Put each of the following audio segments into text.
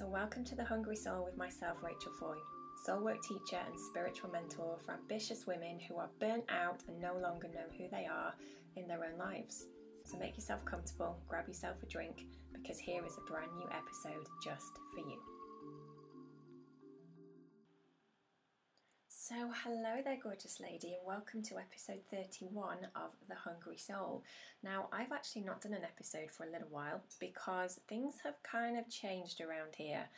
So, welcome to the Hungry Soul with myself, Rachel Foy, soul work teacher and spiritual mentor for ambitious women who are burnt out and no longer know who they are in their own lives. So, make yourself comfortable, grab yourself a drink, because here is a brand new episode just for you. So, hello there, gorgeous lady, and welcome to episode 31 of The Hungry Soul. Now, I've actually not done an episode for a little while because things have kind of changed around here.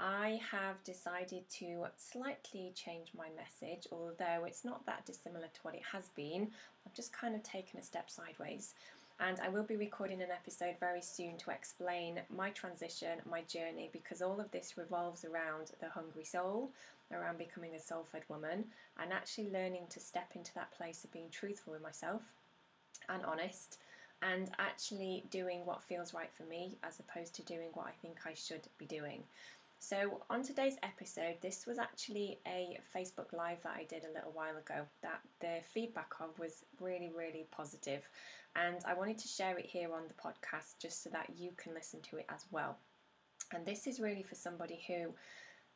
I have decided to slightly change my message, although it's not that dissimilar to what it has been. I've just kind of taken a step sideways and I will be recording an episode very soon to explain my transition, my journey, because all of this revolves around the hungry soul, around becoming a soul fed woman, and actually learning to step into that place of being truthful with myself and honest. And actually doing what feels right for me as opposed to doing what I think I should be doing. So, on today's episode, this was actually a Facebook Live that I did a little while ago that the feedback of was really, really positive, and I wanted to share it here on the podcast just so that you can listen to it as well. And this is really for somebody who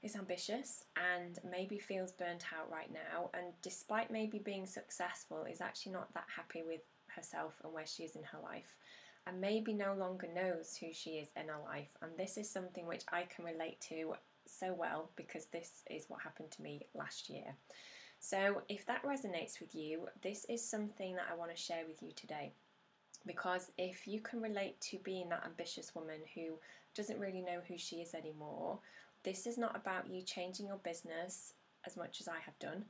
is ambitious and maybe feels burnt out right now, and despite maybe being successful, is actually not that happy with herself and where she is in her life and maybe no longer knows who she is in her life. And this is something which I can relate to so well because this is what happened to me last year. So, if that resonates with you, this is something that I want to share with you today. Because if you can relate to being that ambitious woman who doesn't really know who she is anymore, this is not about you changing your business as much as I have done.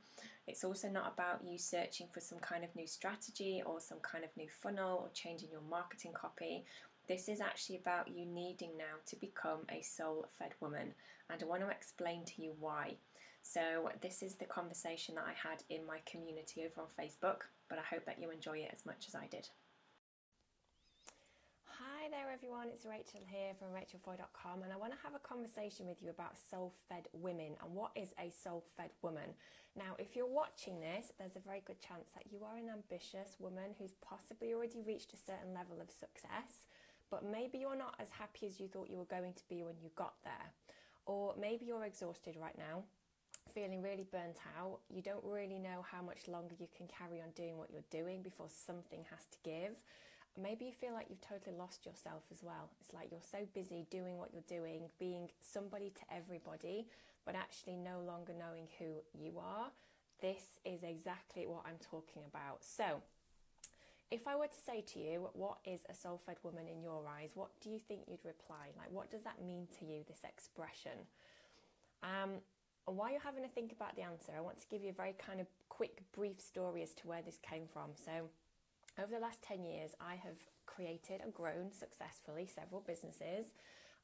It's also not about you searching for some kind of new strategy or some kind of new funnel or changing your marketing copy. This is actually about you needing now to become a soul fed woman, and I want to explain to you why. So, this is the conversation that I had in my community over on Facebook, but I hope that you enjoy it as much as I did. Hi there, everyone. It's Rachel here from rachelfoy.com, and I want to have a conversation with you about soul fed women and what is a soul fed woman. Now, if you're watching this, there's a very good chance that you are an ambitious woman who's possibly already reached a certain level of success, but maybe you're not as happy as you thought you were going to be when you got there. Or maybe you're exhausted right now feeling really burnt out, you don't really know how much longer you can carry on doing what you're doing before something has to give maybe you feel like you've totally lost yourself as well. It's like you're so busy doing what you're doing, being somebody to everybody, but actually no longer knowing who you are. This is exactly what I'm talking about. So, if I were to say to you, what is a soul fed woman in your eyes, what do you think you'd reply? Like, what does that mean to you, this expression? Um, and while you're having to think about the answer, I want to give you a very kind of quick, brief story as to where this came from. So, over the last 10 years, I have created and grown successfully several businesses.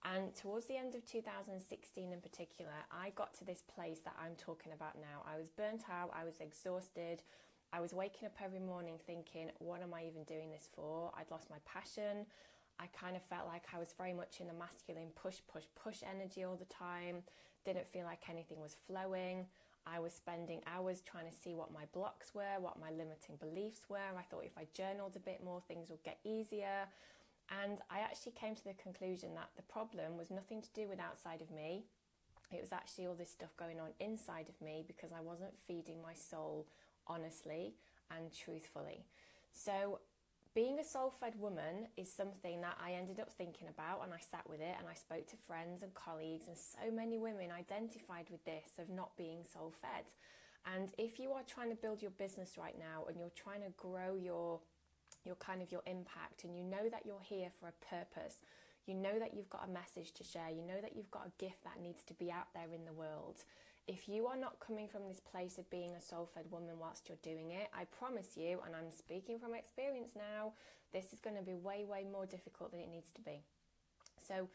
And towards the end of 2016 in particular, I got to this place that I'm talking about now. I was burnt out, I was exhausted. I was waking up every morning thinking, what am I even doing this for? I'd lost my passion. I kind of felt like I was very much in the masculine push, push, push energy all the time. Didn't feel like anything was flowing. I was spending hours trying to see what my blocks were, what my limiting beliefs were. I thought if I journaled a bit more, things would get easier. And I actually came to the conclusion that the problem was nothing to do with outside of me. It was actually all this stuff going on inside of me because I wasn't feeding my soul honestly and truthfully. So being a soul fed woman is something that I ended up thinking about and I sat with it and I spoke to friends and colleagues, and so many women identified with this of not being soul fed. And if you are trying to build your business right now and you're trying to grow your your kind of your impact and you know that you're here for a purpose you know that you've got a message to share you know that you've got a gift that needs to be out there in the world if you are not coming from this place of being a soul fed woman whilst you're doing it, I promise you, and I'm speaking from experience now, this is going to be way, way more difficult than it needs to be. So,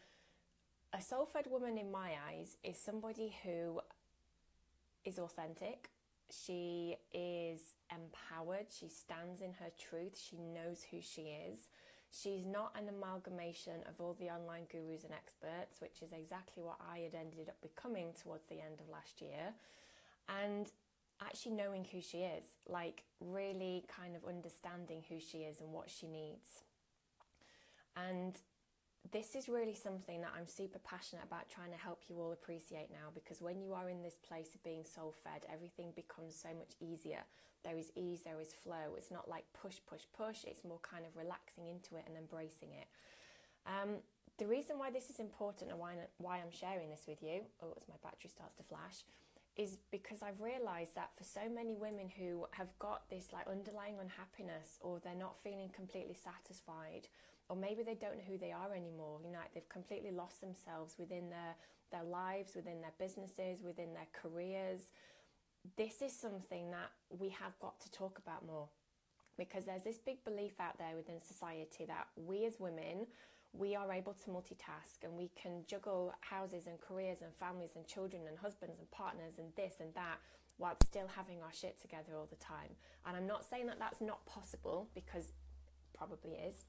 a soul fed woman in my eyes is somebody who is authentic, she is empowered, she stands in her truth, she knows who she is. She's not an amalgamation of all the online gurus and experts, which is exactly what I had ended up becoming towards the end of last year. And actually knowing who she is, like really kind of understanding who she is and what she needs. And this is really something that I'm super passionate about trying to help you all appreciate now because when you are in this place of being soul fed, everything becomes so much easier. There is ease, there is flow. It's not like push, push, push. It's more kind of relaxing into it and embracing it. Um, the reason why this is important and why, why I'm sharing this with you, oh, as my battery starts to flash, is because I've realized that for so many women who have got this like underlying unhappiness or they're not feeling completely satisfied or maybe they don't know who they are anymore you know like they've completely lost themselves within their their lives within their businesses within their careers. This is something that we have got to talk about more because there's this big belief out there within society that we as women we are able to multitask and we can juggle houses and careers and families and children and husbands and partners and this and that while still having our shit together all the time. And I'm not saying that that's not possible because probably is,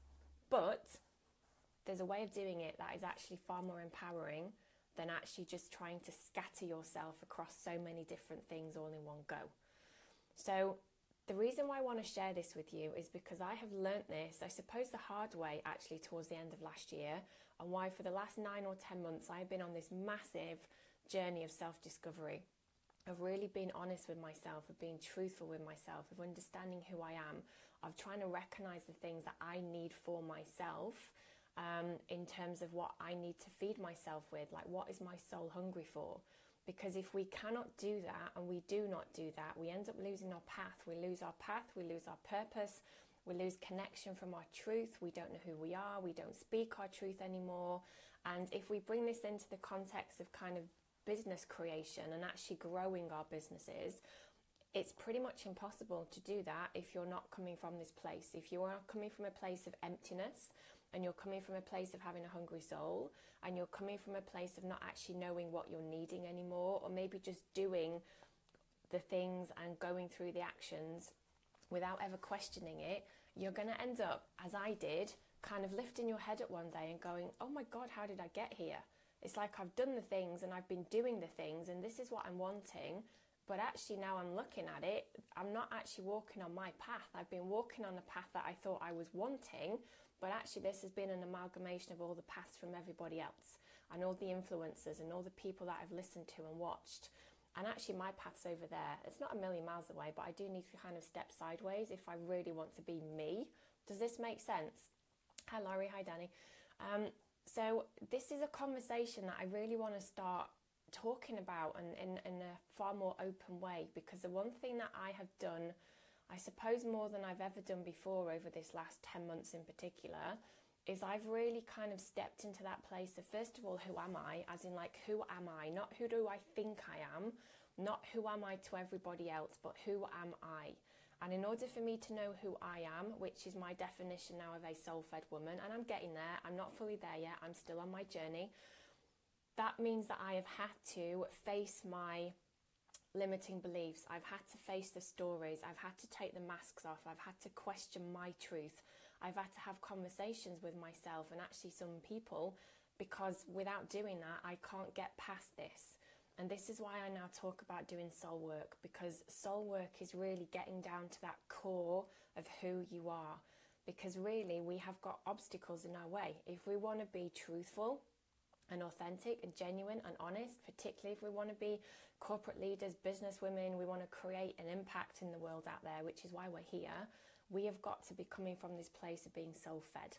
but there's a way of doing it that is actually far more empowering than actually just trying to scatter yourself across so many different things all in one go. So the reason why I want to share this with you is because I have learnt this, I suppose, the hard way actually towards the end of last year, and why for the last nine or 10 months I've been on this massive journey of self discovery, of really being honest with myself, of being truthful with myself, of understanding who I am, of trying to recognize the things that I need for myself. Um, in terms of what I need to feed myself with, like what is my soul hungry for? Because if we cannot do that and we do not do that, we end up losing our path. We lose our path, we lose our purpose, we lose connection from our truth. We don't know who we are, we don't speak our truth anymore. And if we bring this into the context of kind of business creation and actually growing our businesses, it's pretty much impossible to do that if you're not coming from this place. If you are coming from a place of emptiness, and you're coming from a place of having a hungry soul and you're coming from a place of not actually knowing what you're needing anymore or maybe just doing the things and going through the actions without ever questioning it, you're going to end up, as I did, kind of lifting your head up one day and going, oh my God, how did I get here? It's like I've done the things and I've been doing the things and this is what I'm wanting. But actually, now I'm looking at it, I'm not actually walking on my path. I've been walking on the path that I thought I was wanting, but actually, this has been an amalgamation of all the past from everybody else and all the influencers and all the people that I've listened to and watched. And actually, my path's over there. It's not a million miles away, but I do need to kind of step sideways if I really want to be me. Does this make sense? Hi, Laurie. Hi, Danny. Um, so, this is a conversation that I really want to start talking about and in, in a far more open way because the one thing that I have done I suppose more than I've ever done before over this last 10 months in particular, is I've really kind of stepped into that place of first of all, who am I? As in, like, who am I? Not who do I think I am, not who am I to everybody else, but who am I? And in order for me to know who I am, which is my definition now of a soul fed woman, and I'm getting there, I'm not fully there yet, I'm still on my journey, that means that I have had to face my limiting beliefs. I've had to face the stories. I've had to take the masks off. I've had to question my truth. I've had to have conversations with myself and actually some people because without doing that, I can't get past this. And this is why I now talk about doing soul work because soul work is really getting down to that core of who you are. Because really, we have got obstacles in our way. If we want to be truthful, and authentic and genuine and honest, particularly if we want to be corporate leaders, business women, we want to create an impact in the world out there, which is why we're here. We have got to be coming from this place of being soul fed.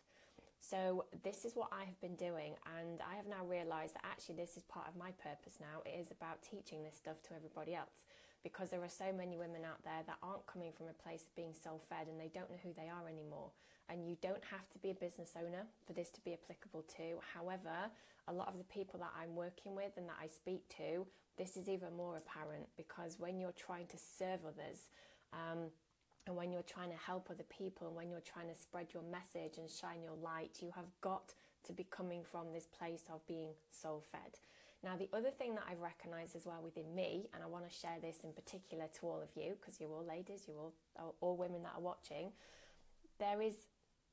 So, this is what I have been doing, and I have now realized that actually this is part of my purpose now. It is about teaching this stuff to everybody else because there are so many women out there that aren't coming from a place of being soul fed and they don't know who they are anymore. And you don't have to be a business owner for this to be applicable to. However, a lot of the people that I'm working with and that I speak to, this is even more apparent because when you're trying to serve others, um, and when you're trying to help other people and when you're trying to spread your message and shine your light, you have got to be coming from this place of being soul fed. Now, the other thing that I've recognized as well within me, and I want to share this in particular to all of you, because you're all ladies, you're all, all women that are watching, there is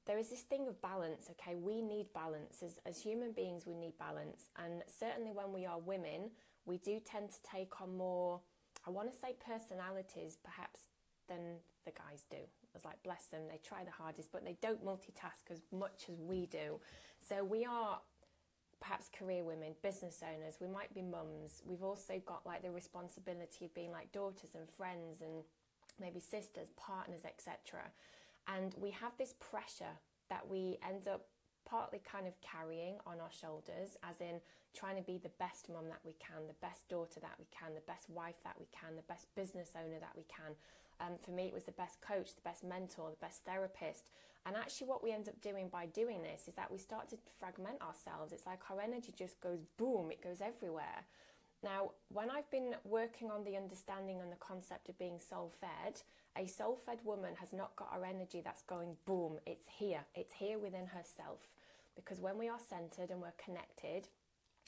there is this thing of balance, okay? We need balance. As, as human beings, we need balance. And certainly when we are women, we do tend to take on more, I want to say personalities perhaps than the guys do. I was like, bless them, they try the hardest, but they don't multitask as much as we do. So we are perhaps career women, business owners, we might be mums. We've also got like the responsibility of being like daughters and friends and maybe sisters, partners, etc. And we have this pressure that we end up partly kind of carrying on our shoulders, as in trying to be the best mum that we can, the best daughter that we can, the best wife that we can, the best business owner that we can. Um, for me, it was the best coach, the best mentor, the best therapist. And actually, what we end up doing by doing this is that we start to fragment ourselves. It's like our energy just goes boom, it goes everywhere. Now, when I've been working on the understanding and the concept of being soul fed, a soul fed woman has not got our energy that's going boom, it's here, it's here within herself. Because when we are centered and we're connected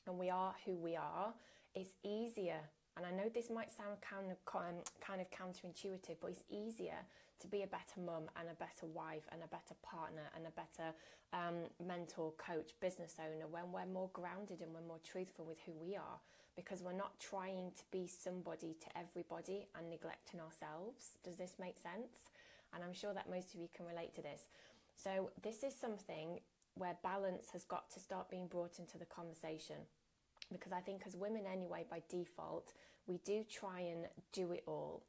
and we are who we are, it's easier. And I know this might sound kind of um, kind of counterintuitive, but it's easier to be a better mum and a better wife and a better partner and a better um, mentor, coach, business owner when we're more grounded and we're more truthful with who we are because we're not trying to be somebody to everybody and neglecting ourselves. Does this make sense? And I'm sure that most of you can relate to this. So, this is something where balance has got to start being brought into the conversation. Because I think, as women anyway, by default, we do try and do it all.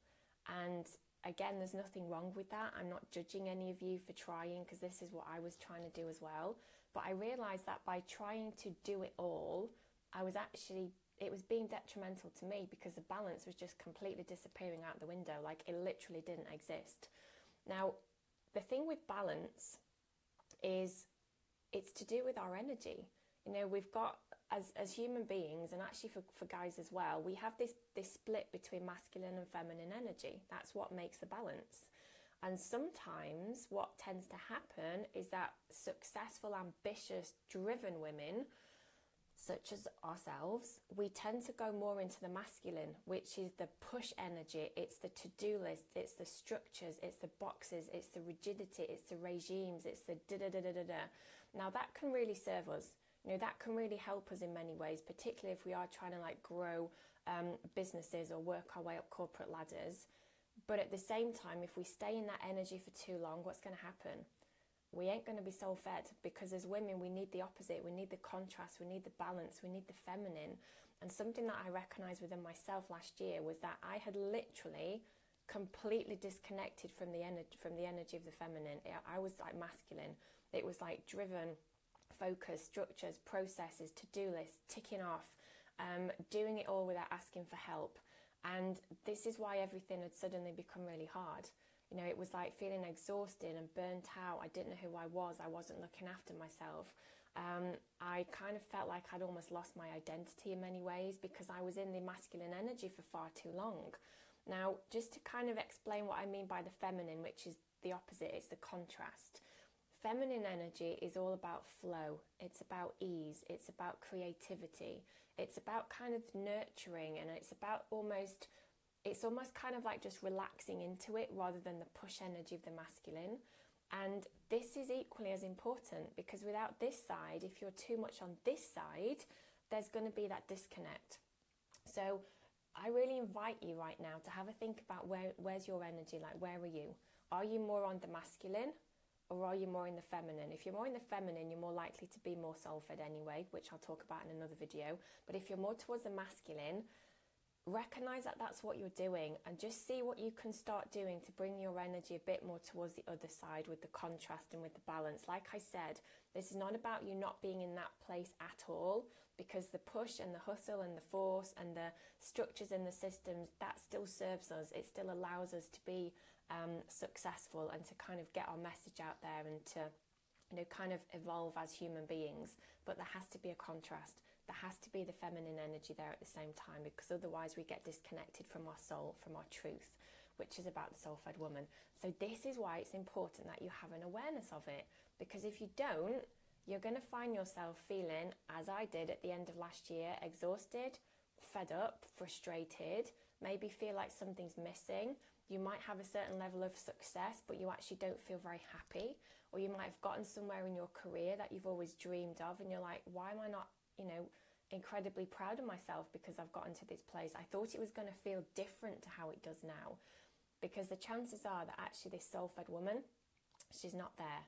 And again, there's nothing wrong with that. I'm not judging any of you for trying because this is what I was trying to do as well. But I realized that by trying to do it all, I was actually it was being detrimental to me because the balance was just completely disappearing out the window. Like it literally didn't exist. Now, the thing with balance is it's to do with our energy. You know, we've got as as human beings and actually for, for guys as well, we have this this split between masculine and feminine energy. That's what makes the balance. And sometimes what tends to happen is that successful, ambitious, driven women such as ourselves, we tend to go more into the masculine, which is the push energy. It's the to do list, it's the structures, it's the boxes, it's the rigidity, it's the regimes, it's the da da da da da. Now, that can really serve us. You know, that can really help us in many ways, particularly if we are trying to like grow um, businesses or work our way up corporate ladders. But at the same time, if we stay in that energy for too long, what's going to happen? we ain't going to be soul fed because as women we need the opposite. We need the contrast. We need the balance. We need the feminine. And something that i recognized within myself last year was that i had literally completely disconnected from the energy from the energy of the feminine. I was like masculine. It was like driven focus structures processes to-do lists ticking off um, doing it all without asking for help and this is why everything had suddenly become really hard you know, it was like feeling exhausted and burnt out. I didn't know who I was. I wasn't looking after myself. Um, I kind of felt like I'd almost lost my identity in many ways because I was in the masculine energy for far too long. Now, just to kind of explain what I mean by the feminine, which is the opposite, it's the contrast. Feminine energy is all about flow, it's about ease, it's about creativity, it's about kind of nurturing, and it's about almost it's almost kind of like just relaxing into it rather than the push energy of the masculine. And this is equally as important because without this side, if you're too much on this side, there's going to be that disconnect. So I really invite you right now to have a think about where where's your energy like where are you? Are you more on the masculine or are you more in the feminine? If you're more in the feminine, you're more likely to be more soul fed anyway, which I'll talk about in another video. But if you're more towards the masculine, recognize that that's what you're doing and just see what you can start doing to bring your energy a bit more towards the other side with the contrast and with the balance. Like I said, this is not about you not being in that place at all because the push and the hustle and the force and the structures in the systems that still serves us. It still allows us to be um, successful and to kind of get our message out there and to you know kind of evolve as human beings. But there has to be a contrast there has to be the feminine energy there at the same time because otherwise we get disconnected from our soul, from our truth, which is about the soul fed woman. So, this is why it's important that you have an awareness of it because if you don't, you're going to find yourself feeling, as I did at the end of last year, exhausted, fed up, frustrated, maybe feel like something's missing. You might have a certain level of success, but you actually don't feel very happy. Or you might have gotten somewhere in your career that you've always dreamed of, and you're like, why am I not, you know, incredibly proud of myself because I've gotten to this place. I thought it was going to feel different to how it does now. because the chances are that actually this soul fed woman, she's not there.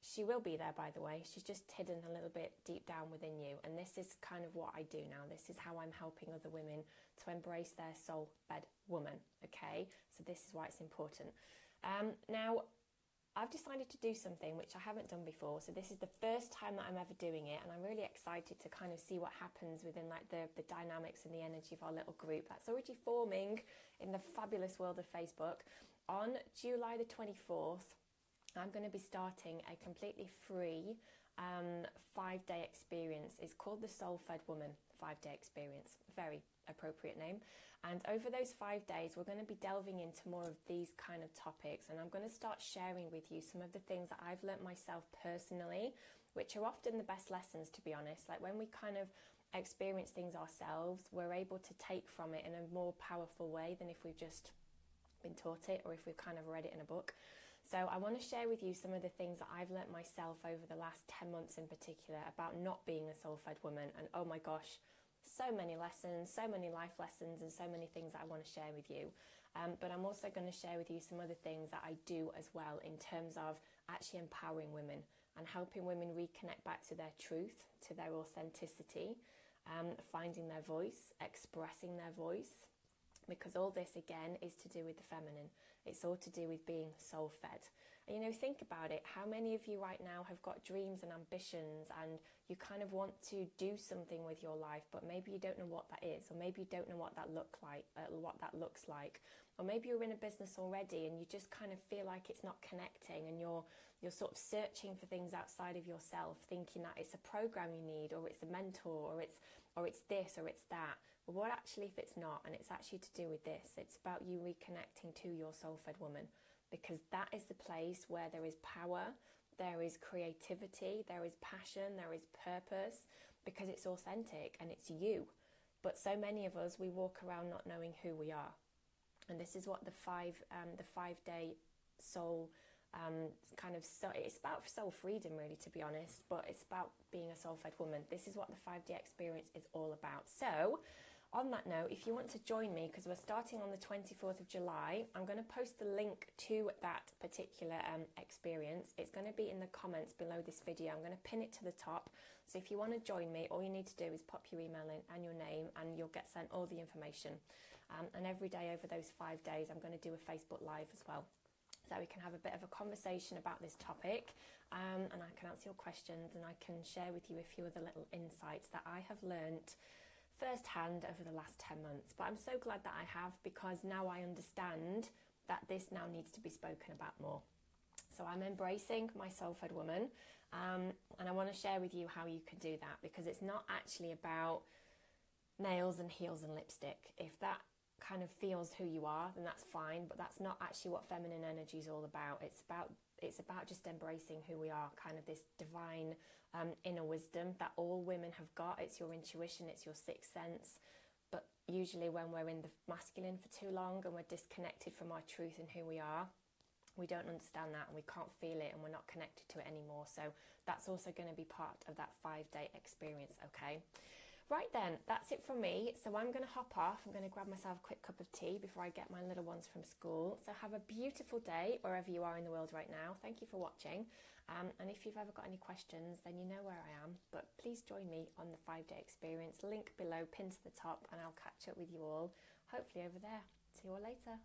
She will be there, by the way. She's just hidden a little bit deep down within you. And this is kind of what I do now. This is how I'm helping other women to embrace their soul fed woman. Okay, so this is why it's important. Um, now, I've decided to do something which I haven't done before. So this is the first time that I'm ever doing it, and I'm really excited to kind of see what happens within like the, the dynamics and the energy of our little group that's already forming in the fabulous world of Facebook. On July the 24th, I'm going to be starting a completely free um, five day experience. It's called the Soul Fed Woman five day experience. Very appropriate name. And over those five days, we're going to be delving into more of these kind of topics. And I'm going to start sharing with you some of the things that I've learnt myself personally, which are often the best lessons, to be honest. Like when we kind of experience things ourselves, we're able to take from it in a more powerful way than if we've just been taught it or if we've kind of read it in a book. So, I want to share with you some of the things that I've learnt myself over the last 10 months in particular about not being a soul fed woman. And oh my gosh, so many lessons, so many life lessons, and so many things that I want to share with you. Um, but I'm also going to share with you some other things that I do as well in terms of actually empowering women and helping women reconnect back to their truth, to their authenticity, um, finding their voice, expressing their voice. Because all this again is to do with the feminine. It's all to do with being soul fed. You know, think about it. How many of you right now have got dreams and ambitions and you kind of want to do something with your life, but maybe you don't know what that is, or maybe you don't know what that look like, uh, what that looks like, or maybe you're in a business already and you just kind of feel like it's not connecting, and you're you're sort of searching for things outside of yourself, thinking that it's a program you need, or it's a mentor, or it's or it's this, or it's that. But what actually if it's not, and it's actually to do with this? It's about you reconnecting to your soul fed woman because that is the place where there is power, there is creativity, there is passion, there is purpose because it's authentic and it's you. But so many of us, we walk around not knowing who we are. And this is what the five, um, the five day soul um, kind of so it's about soul freedom really to be honest but it's about being a soul fed woman this is what the 5d experience is all about so on that note, if you want to join me, because we're starting on the 24th of July, I'm going to post the link to that particular um, experience. It's going to be in the comments below this video. I'm going to pin it to the top. So if you want to join me, all you need to do is pop your email in and your name, and you'll get sent all the information. Um, and every day over those five days, I'm going to do a Facebook Live as well. So we can have a bit of a conversation about this topic, um, and I can answer your questions, and I can share with you a few other little insights that I have learned firsthand over the last 10 months. But I'm so glad that I have because now I understand that this now needs to be spoken about more. So I'm embracing my soul fed woman, um, and I want to share with you how you can do that because it's not actually about nails and heels and lipstick. If that kind of feels who you are, then that's fine, but that's not actually what feminine energy is all about. It's about it's about just embracing who we are, kind of this divine um, inner wisdom that all women have got. It's your intuition, it's your sixth sense. But usually, when we're in the masculine for too long and we're disconnected from our truth and who we are, we don't understand that and we can't feel it and we're not connected to it anymore. So, that's also going to be part of that five day experience, okay? Right then, that's it from me. So I'm going to hop off. I'm going to grab myself a quick cup of tea before I get my little ones from school. So have a beautiful day wherever you are in the world right now. Thank you for watching. Um, and if you've ever got any questions, then you know where I am. But please join me on the five day experience. Link below, pinned to the top, and I'll catch up with you all hopefully over there. See you all later.